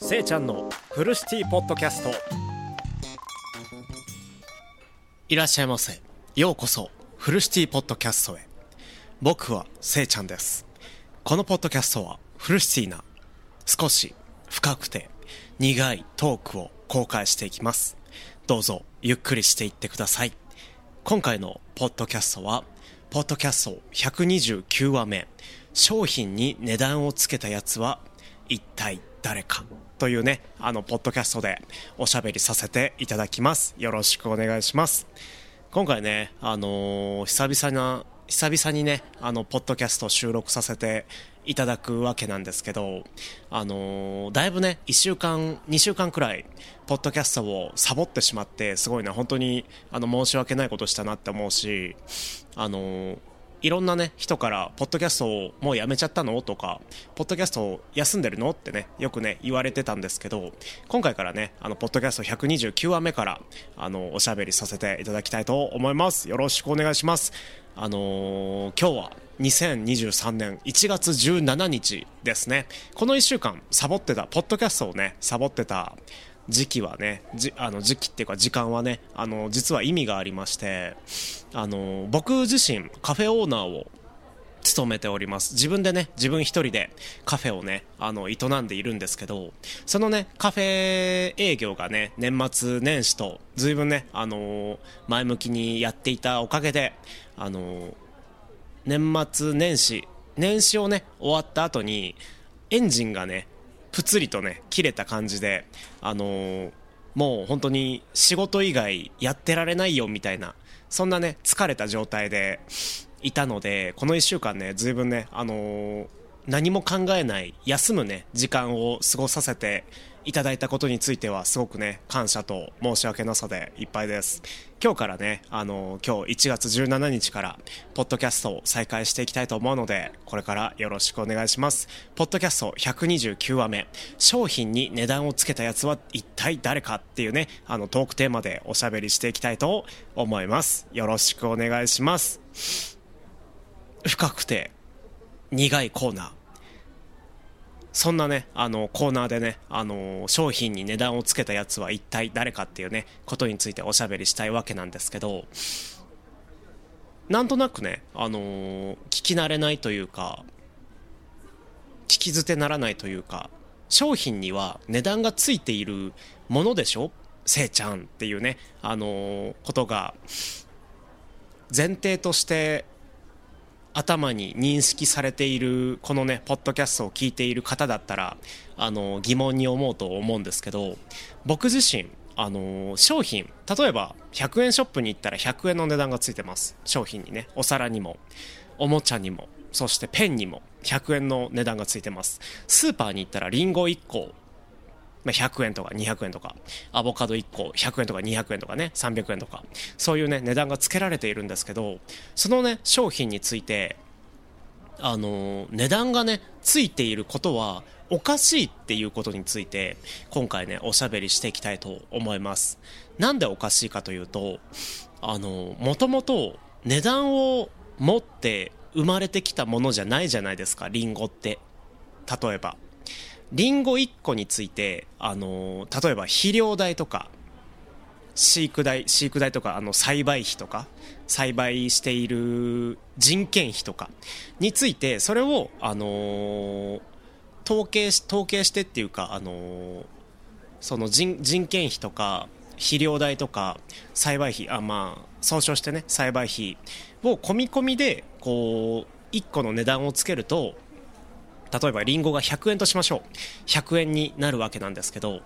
せいちゃんのフルシティポッドキャスト。いらっしゃいませ。ようこそフルシティポッドキャストへ。僕はせいちゃんです。このポッドキャストはフルシティな少し深くて苦いトークを公開していきます。どうぞゆっくりしていってください。今回のポッドキャストはポッドキャスト129話目。商品に値段をつけたやつは一体誰かというね、あの、ポッドキャストでおしゃべりさせていただきます。よろしくお願いします。今回ね、あのー、久々な、久々にね、あの、ポッドキャスト収録させていただくわけなんですけど、あのー、だいぶね、1週間、2週間くらい、ポッドキャストをサボってしまって、すごいな、本当に、あの、申し訳ないことしたなって思うし、あのー、いろんなね、人から、ポッドキャストをもうやめちゃったの？とか、ポッドキャストを休んでるの？ってね、よくね、言われてたんですけど、今回からね、あの、ポッドキャスト129話目から、あの、おしゃべりさせていただきたいと思います。よろしくお願いします。あのー、今日は、2023年1月17日ですね。この1週間、サボってた、ポッドキャストをね、サボってた、時期はねじあの時期っていうか時間はねあの実は意味がありましてあの僕自身カフェオーナーを務めております。自分でね自分一人でカフェをねあの営んでいるんですけどそのねカフェ営業がね年末年始と随分ねあの前向きにやっていたおかげであの年末年始年始をね終わった後にエンジンがねぷつりとね切れた感じであのー、もう本当に仕事以外やってられないよみたいなそんなね疲れた状態でいたのでこの1週間ねずいぶんねあのー、何も考えない休むね時間を過ごさせていただいたことについてはすごくね感謝と申し訳なさでいっぱいです。今日からねあの今日1月17日からポッドキャストを再開していきたいと思うのでこれからよろしくお願いします。ポッドキャスト129話目。商品に値段をつけたやつは一体誰かっていうねあのトークテーマでおしゃべりしていきたいと思います。よろしくお願いします。深くて苦いコーナー。そんなね、あの、コーナーでね、あの、商品に値段をつけたやつは一体誰かっていうね、ことについておしゃべりしたいわけなんですけど、なんとなくね、あの聞き慣れないというか、聞き捨てならないというか、商品には値段がついているものでしょ？せいちゃんっていうね、あのことが、前提として頭に認識されているこのねポッドキャストを聞いている方だったらあの疑問に思うと思うんですけど僕自身あの商品例えば100円ショップに行ったら100円の値段がついてます。商品にね。お皿にもおもちゃにもそしてペンにも100円の値段がついてます。スーパーに行ったらリンゴ1個まあ、100円とか200円とか、アボカド1個100円とか200円とかね、300円とか、そういうね、値段がつけられているんですけど、そのね、商品について、あの、値段がね、ついていることは、おかしいっていうことについて、今回ね、おしゃべりしていきたいと思います。なんでおかしいかというと、あの、もともと値段を持って生まれてきたものじゃないじゃないですか、リンゴって。例えば。リンゴ1個について、あの、例えば肥料代とか、飼育代、飼育代とか、あの、栽培費とか、栽培している人件費とかについて、それを、あの、統計し、統計してっていうか、あの、その人人件費とか、肥料代とか、栽培費、あ、まあ、総称してね、栽培費を込み込みで、こう、1個の値段をつけると、例えばリンゴが100円としましょう。100円になるわけなんですけど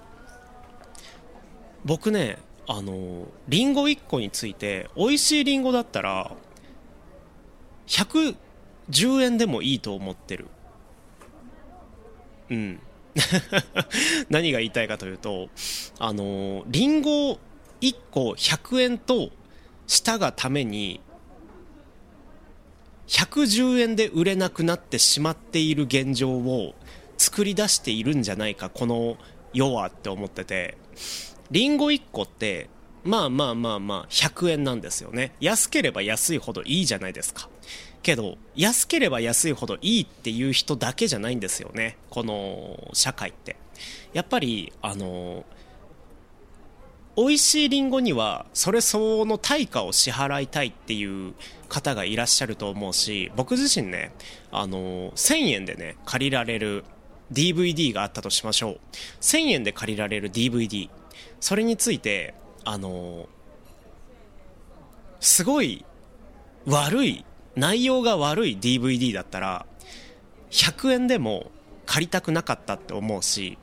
僕ねあのリンゴ1個について美味しいリンゴだったら110円でもいいと思ってる。うん。何が言いたいかというとあのリンゴ1個100円としたがために110円で売れなくなってしまっている現状を作り出しているんじゃないかこの世はって思ってて。りんご1個ってまあまあまあまあ100円なんですよね。安ければ安いほどいいじゃないですか。けど安ければ安いほどいいっていう人だけじゃないんですよね。この社会って。やっぱりあの美味しいリンゴにはそれ相応の対価を支払いたいっていう方がいらっしゃると思うし僕自身ねあの1000円でね借りられる DVD があったとしましょう。1000円で借りられる DVD それについてあのすごい悪い内容が悪い DVD だったら100円でも借りたくなかったって思うし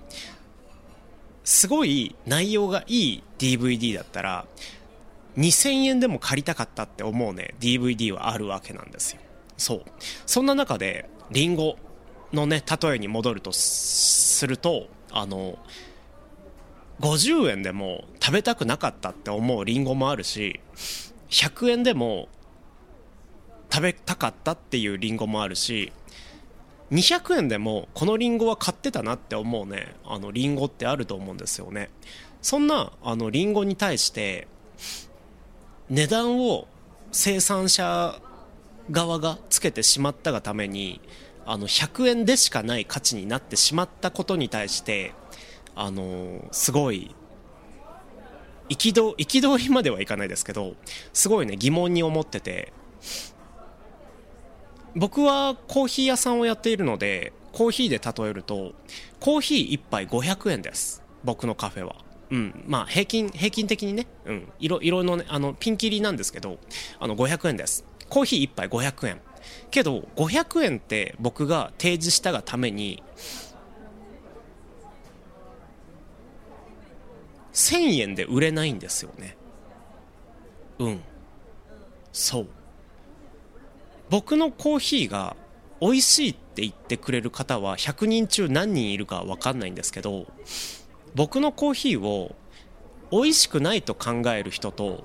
すごい内容がいい DVD だったら2000円でも借りたかったって思うね DVD はあるわけなんですよ。そう。そんな中でリンゴのね例えに戻るとするとあの50円でも食べたくなかったって思うリンゴもあるし100円でも食べたかったっていうリンゴもあるし200円でもこのリンゴは買ってたなって思うね。あのリンゴってあると思うんですよね。そんなあのリンゴに対して値段を生産者側がつけてしまったがためにあの100円でしかない価値になってしまったことに対してあのすごい憤りまではいかないですけどすごいね疑問に思ってて。僕はコーヒー屋さんをやっているのでコーヒーで例えるとコーヒー1杯500円です。僕のカフェは。うん。まあ平均平均的にね、うん、色色のねあのピンキリなんですけどあの500円です。コーヒー1杯500円。けど500円って僕が提示したがために1000円で売れないんですよね。うん。そう。僕のコーヒーが美味しいって言ってくれる方は100人中何人いるか分かんないんですけど僕のコーヒーを美味しくないと考える人と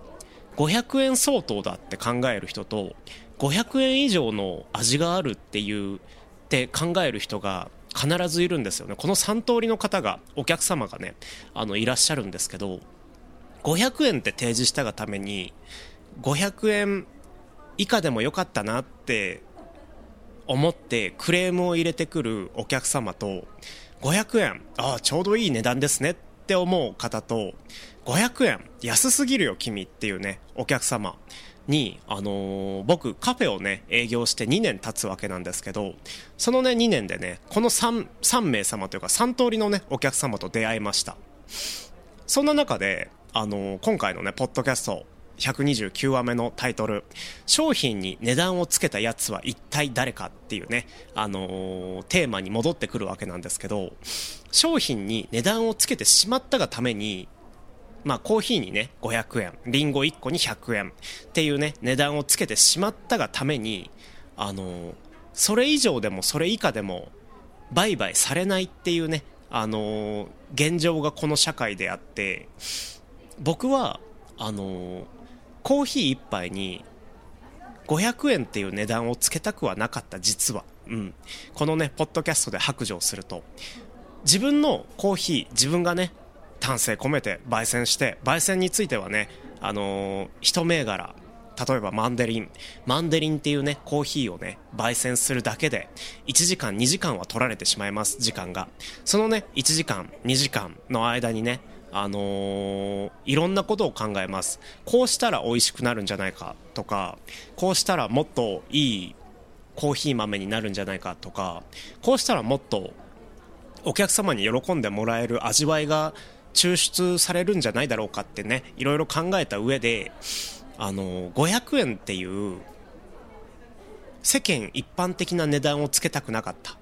500円相当だって考える人と500円以上の味があるっていうって考える人が必ずいるんですよね。この3通りの方がお客様がねあのいらっしゃるんですけど500円って提示したがために500円以下でもよかったなって思ってクレームを入れてくるお客様と500円ああちょうどいい値段ですねって思う方と500円安すぎるよ君っていうねお客様に、あのー、僕カフェをね営業して2年経つわけなんですけどそのね2年でねこの 3, 3名様というか3通りのねお客様と出会いました。そんな中で、あのー、今回のねポッドキャスト129話目のタイトル「商品に値段をつけたやつは一体誰か」っていうね、あのー、テーマに戻ってくるわけなんですけど商品に値段をつけてしまったがためにまあ、コーヒーにね500円りんご1個に100円っていうね値段をつけてしまったがためにあのー、それ以上でもそれ以下でも売買されないっていうねあのー、現状がこの社会であって僕はあのーコーヒー1杯に500円っていう値段をつけたくはなかった実は、うん、このねポッドキャストで白状すると。自分のコーヒー自分がね丹精込めて焙煎して焙煎についてはねあのー、一銘柄。例えばマンデリン。マンデリンっていうねコーヒーをね焙煎するだけで1時間2時間は取られてしまいます時間が。そのね1時間2時間の間にねあのー、いろんなことを考えます。こうしたら美味しくなるんじゃないかとかこうしたらもっといいコーヒー豆になるんじゃないかとかこうしたらもっとお客様に喜んでもらえる味わいが抽出されるんじゃないだろうかってねいろいろ考えた上であの500円っていう世間一般的な値段をつけたくなかった。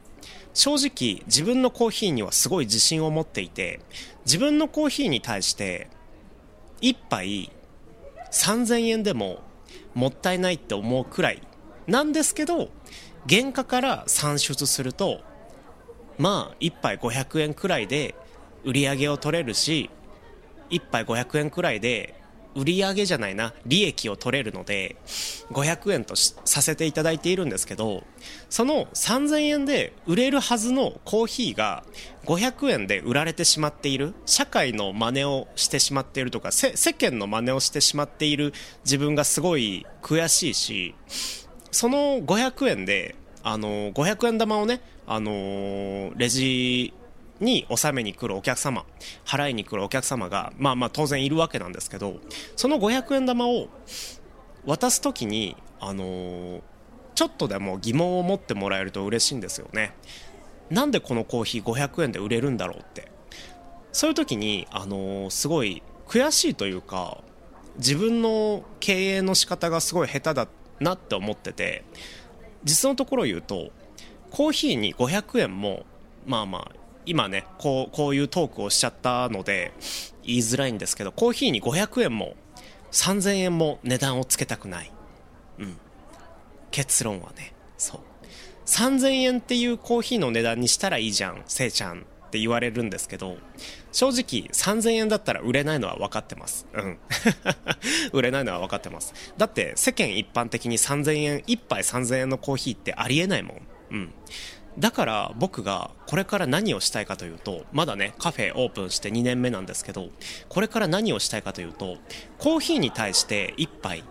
正直自分のコーヒーにはすごい自信を持っていて自分のコーヒーに対して1杯3000円でももったいないって思うくらい。なんですけど原価から算出するとまあ1杯500円くらいで売り上げを取れるし1杯500円くらいで売上じゃないな利益を取れるので500円とさせていただいているんですけどその3000円で売れるはずのコーヒーが500円で売られてしまっている。社会の真似をしてしまっているとか世間の真似をしてしまっている。自分がすごい悔しいしその500円であの500円玉をねあのレジに納めに来るお客様払いに来るお客様がまあまあ当然いるわけなんですけどその500円玉を渡す時にあのー、ちょっとでも疑問を持ってもらえると嬉しいんですよね。なんでこのコーヒー500円で売れるんだろうって。そういう時にあのー、すごい悔しいというか自分の経営の仕方がすごい下手だなって思ってて実のところ言うとコーヒーに500円もまあまあ今ねこうこういうトークをしちゃったので言いづらいんですけどコーヒーに500円も3000円も値段をつけたくない、うん、結論はねそう。3000円っていうコーヒーの値段にしたらいいじゃんせいちゃんって言われるんですけど正直3000円だったら売れないのは分かってます。うん。売れないのは分かってます。だって世間一般的に3000円1杯3000円のコーヒーってありえないもん。うん。だから僕がこれから何をしたいかというとまだねカフェオープンして2年目なんですけどこれから何をしたいかというとコーヒーに対して1杯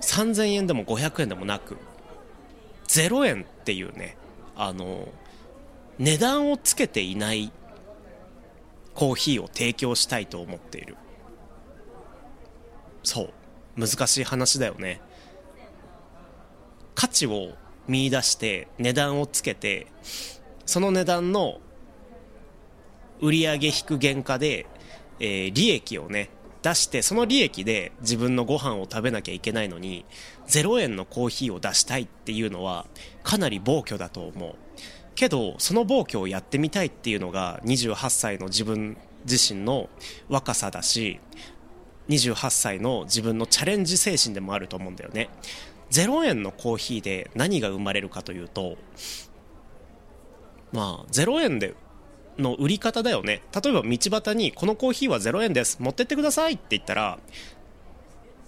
3000円でも500円でもなく0円っていうねあの値段をつけていないコーヒーを提供したいと思っている。そう。難しい話だよね。価値を見出して値段をつけてその値段の売上引く原価で、えー、利益をね出してその利益で自分のご飯を食べなきゃいけないのに0円のコーヒーを出したいっていうのはかなり暴挙だと思う。けどその暴挙をやってみたいっていうのが28歳の自分自身の若さだし28歳の自分のチャレンジ精神でもあると思うんだよね。0円のコーヒーで何が生まれるかというとまあ0円での売り方だよね。例えば道端にこのコーヒーは0円です。持ってってくださいって言ったら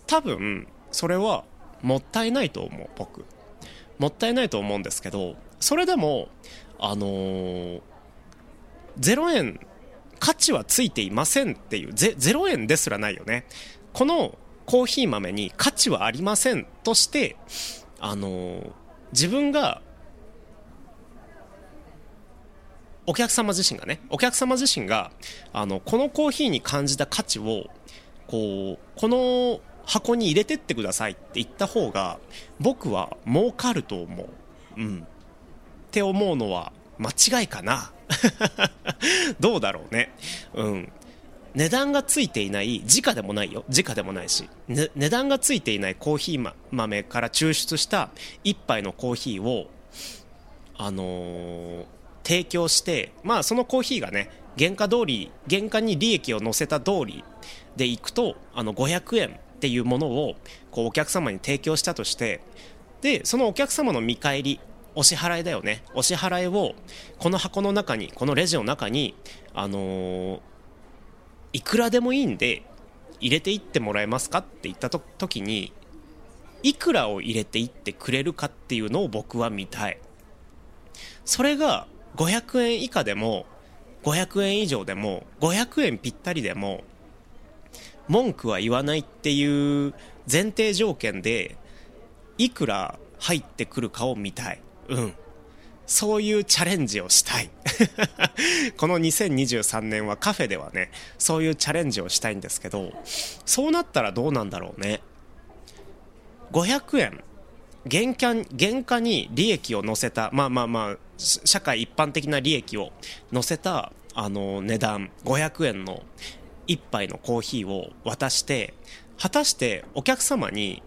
多分それはもったいないと思う僕。もったいないと思うんですけどそれでもあのー、0円価値はついていませんっていう0円ですらないよね。このコーヒー豆に価値はありませんとしてあの、自分がお客様自身がねお客様自身があのこのコーヒーに感じた価値をこうこの箱に入れてってくださいって言った方が僕は儲かると思う。うん。って思うのは間違いかな どうだろうね。うん。値段がついていない直でもないよ。直でもないし、ね、値段がついていないコーヒー豆から抽出した1杯のコーヒーをあのー、提供してまあそのコーヒーがね原価通り原価に利益を乗せた通りでいくとあの500円っていうものをこうお客様に提供したとしてでそのお客様の見返りお支払いだよね。お支払いをこの箱の中にこのレジの中にあのー、いくらでもいいんで入れていってもらえますかって言った時にいくらを入れていってくれるかっていうのを僕は見たい。それが500円以下でも500円以上でも500円ぴったりでも文句は言わないっていう前提条件でいくら入ってくるかを見たい。うん。そういうチャレンジをしたい。この2023年はカフェではねそういうチャレンジをしたいんですけどそうなったらどうなんだろうね。500円。原価原価に利益を乗せたまあまあまあ社会一般的な利益を乗せたあの値段。500円の1杯のコーヒーを渡して果たしてお客様に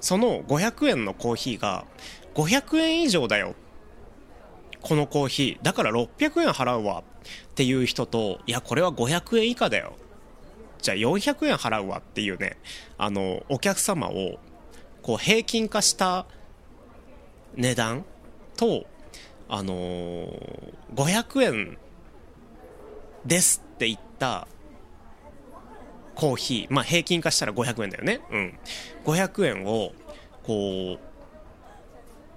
その500円のコーヒーが500円以上だよこのコーヒーだから600円払うわっていう人といやこれは500円以下だよじゃあ400円払うわっていうねあのお客様をこう平均化した値段とあのー、500円ですって言ったコーヒー、まあ平均化したら500円だよね。うん。500円を、こう、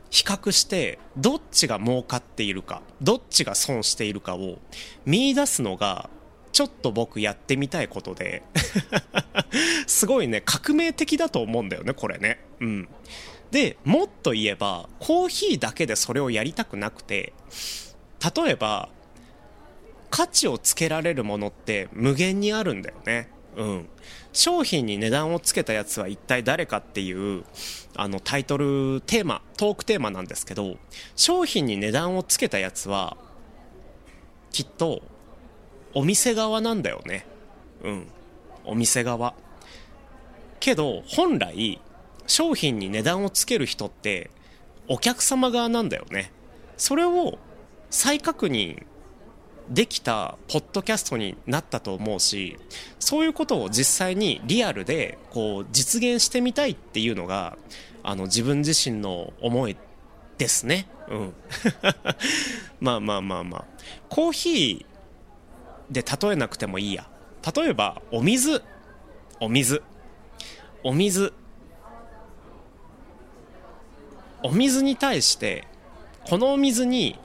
比較して、どっちが儲かっているか、どっちが損しているかを見出すのが、ちょっと僕やってみたいことで すごいね、革命的だと思うんだよね、これね。うん。で、もっと言えば、コーヒーだけでそれをやりたくなくて、例えば価値をつけられるものって無限にあるんだよねうん商品に値段をつけたやつは一体誰かっていうあのタイトルテーマトークテーマなんですけど商品に値段をつけたやつはきっとお店側なんだよね。うん。お店側。けど本来商品に値段をつける人ってお客様側なんだよね。それを再確認できたポッドキャストになったと思うしそういうことを実際にリアルでこう実現してみたいっていうのがあの自分自身の思いですね。うん。まあまあまあまあ。コーヒーで例えなくてもいいや。例えばお水。お水。お水。お水に対してこのお水に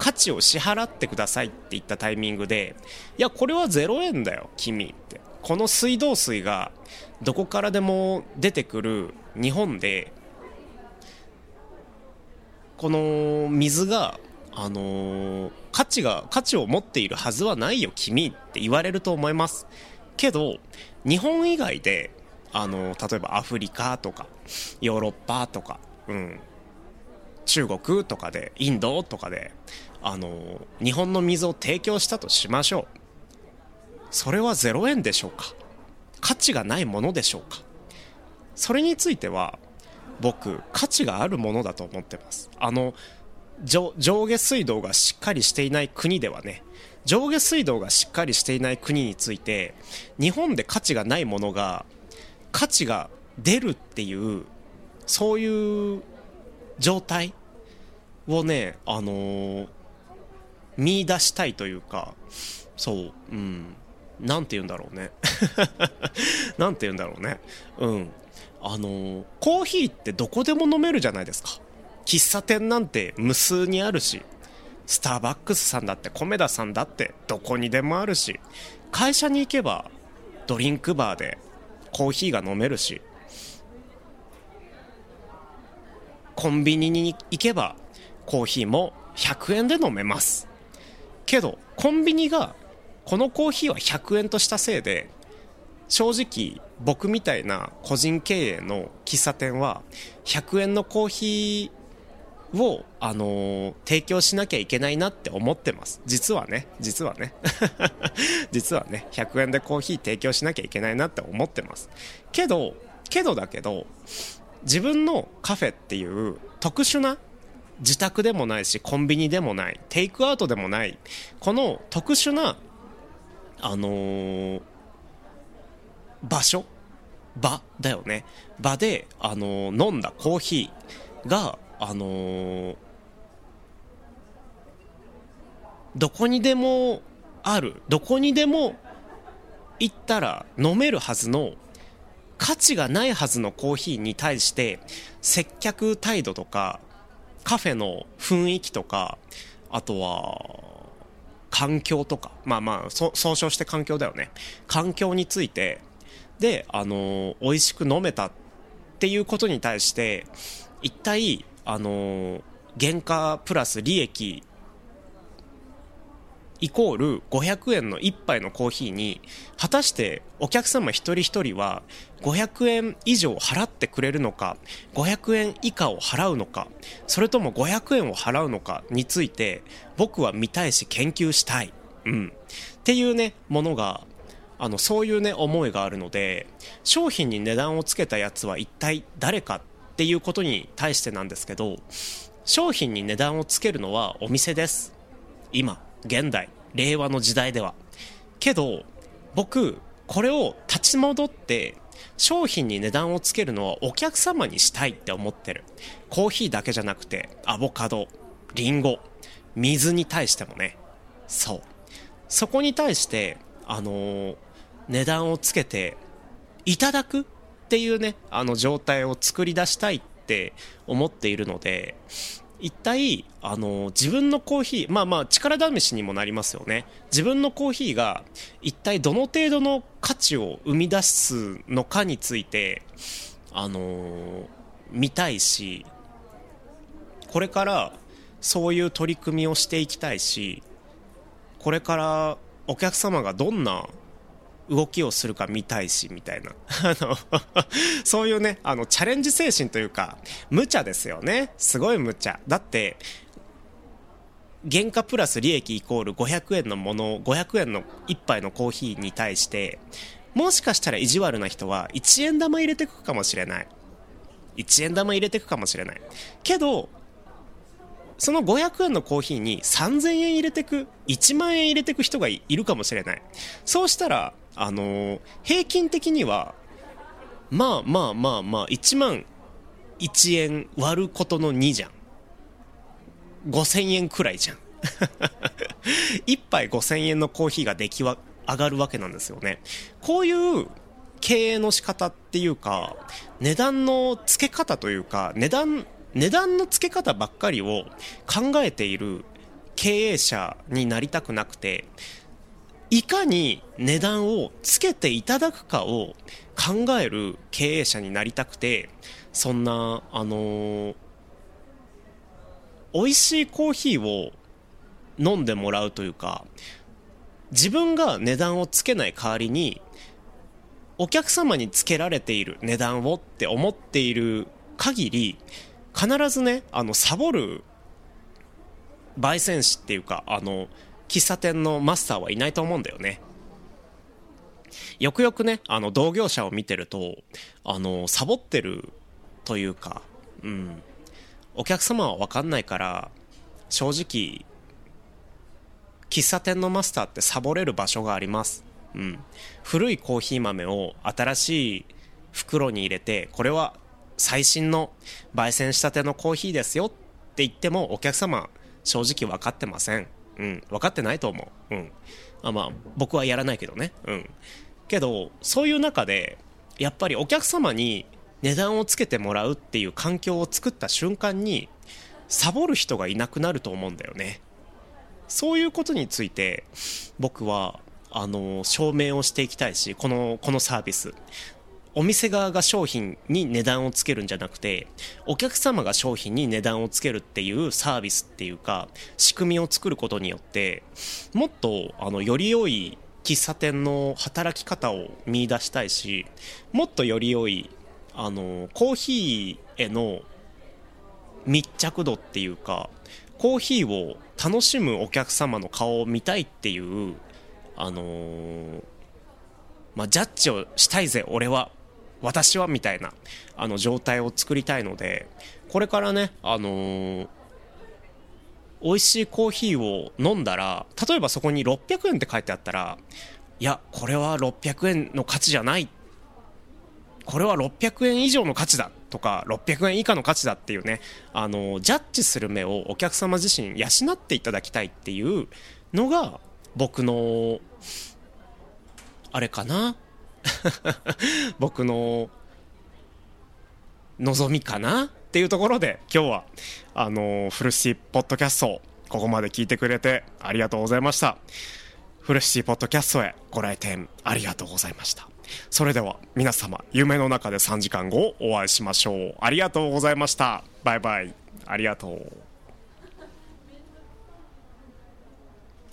価値を支払ってくださいって言ったタイミングでいやこれは0円だよ君って。この水道水がどこからでも出てくる日本でこの水があのー、価値が価値を持っているはずはないよ君って言われると思います。けど日本以外であのー、例えばアフリカとかヨーロッパとか、うん、中国とかでインドとかであの日本の水を提供したとしましょう。それは0円でしょうか？価値がないものでしょうか？それについては僕価値があるものだと思ってます。あの上下水道がしっかりしていない国ではね上下水道がしっかりしていない国について日本で価値がないものが価値が出るっていうそういう状態をねあのー見出したいというかそううん。何て言うんだろうね。何て言うんだろうね。うん。あのコーヒーってどこでも飲めるじゃないですか。喫茶店なんて無数にあるしスターバックスさんだって米田さんだってどこにでもあるし会社に行けばドリンクバーでコーヒーが飲めるしコンビニに行けばコーヒーも100円で飲めます。けどコンビニがこのコーヒーは100円としたせいで正直僕みたいな個人経営の喫茶店は100円のコーヒーを、あのー、提供しなきゃいけないなって思ってます。実はね実はね。実はね100円でコーヒー提供しなきゃいけないなって思ってます。けどけどだけど自分のカフェっていう特殊な自宅でもないしコンビニでもないテイクアウトでもないこの特殊なあのー、場所場だよね。場で、あのー、飲んだコーヒーがあのー、どこにでもあるどこにでも行ったら飲めるはずの価値がないはずのコーヒーに対して接客態度とかカフェの雰囲気とかあとは環境とか。まあまあ総称して環境だよね。環境について。であの美味しく飲めたっていうことに対して一体あの原価プラス利益イコール500円の1杯のコーヒーに果たしてお客様一人一人は500円以上払ってくれるのか500円以下を払うのかそれとも500円を払うのかについて僕は見たいし研究したい、うん、っていうねものがあのそういうね思いがあるので商品に値段をつけたやつは一体誰かっていうことに対してなんですけど商品に値段をつけるのはお店です。今。現代令和の時代では。けど僕これを立ち戻って商品に値段をつけるのはお客様にしたいって思ってる。コーヒーだけじゃなくてアボカドリンゴ水に対してもね。そう。そこに対してあのー、値段をつけていただくっていうねあの状態を作り出したいって思っているので一体あの自分のコーヒーまあまあ力試しにもなりますよね。自分のコーヒーが一体どの程度の価値を生み出すのかについてあの見たいしこれからそういう取り組みをしていきたいしこれからお客様がどんな動きをするか見たいしみたいな。あの そういうねあのチャレンジ精神というか無茶ですよね。すごい無茶。だって原価プラス利益イコール500円のもの500円の1杯のコーヒーに対してもしかしたら意地悪な人は1円玉入れてくかもしれない。1円玉入れてくかもしれない。けどその500円のコーヒーに3000円入れてく1万円入れてく人がいるかもしれない。そうしたらあの、平均的にはまあまあまあまあ1万1円割ることの2じゃん。5000円くらいじゃん。1杯5000円のコーヒーが出来は上がるわけなんですよね。こういう経営の仕方っていうか値段の付け方というか値段値段の付け方ばっかりを考えている経営者になりたくなくていかに値段をつけていただくかを考える経営者になりたくてそんなあのー、美味しいコーヒーを飲んでもらうというか自分が値段をつけない代わりにお客様につけられている値段をって思っている限り必ずねあのサボる焙煎師っていうかあの喫茶店のマスターはいないと思うんだよね。よくよくねあの同業者を見てるとあのサボってるというかうん。お客様は分かんないから正直喫茶店のマスターってサボれる場所があります、うん、古いコーヒー豆を新しい袋に入れてこれは最新の焙煎したてのコーヒーですよって言ってもお客様正直分かってません、うん、分かってないと思う、うん。あまあ、僕はやらないけどね、うん、けどそういう中でやっぱりお客様に値段をつけてもらうっていう環境を作った瞬間にサボる人がいなくなると思うんだよね。そういうことについて僕はあの証明をしていきたいしこのこのサービス。お店側が商品に値段をつけるんじゃなくてお客様が商品に値段をつけるっていうサービスっていうか仕組みを作ることによってもっとあのより良い喫茶店の働き方を見出したいしもっとより良いあのコーヒーへの密着度っていうかコーヒーを楽しむお客様の顔を見たいっていうあのー、まあ、ジャッジをしたいぜ俺は。私はみたいなあの状態を作りたいのでこれからねあのー、美味しいコーヒーを飲んだら例えばそこに600円って書いてあったらいやこれは600円の価値じゃない。これは600円以上の価値だ。とか600円以下の価値だっていうねあのジャッジする目をお客様自身養っていただきたいっていうのが僕のあれかな。僕の望みかなっていうところで今日はあのフルシティポッドキャストをここまで聞いてくれてありがとうございました。フルシティポッドキャストへご来店ありがとうございました。それでは皆様夢の中で3時間後お会いしましょう。ありがとうございました。バイバイ。ありがとう。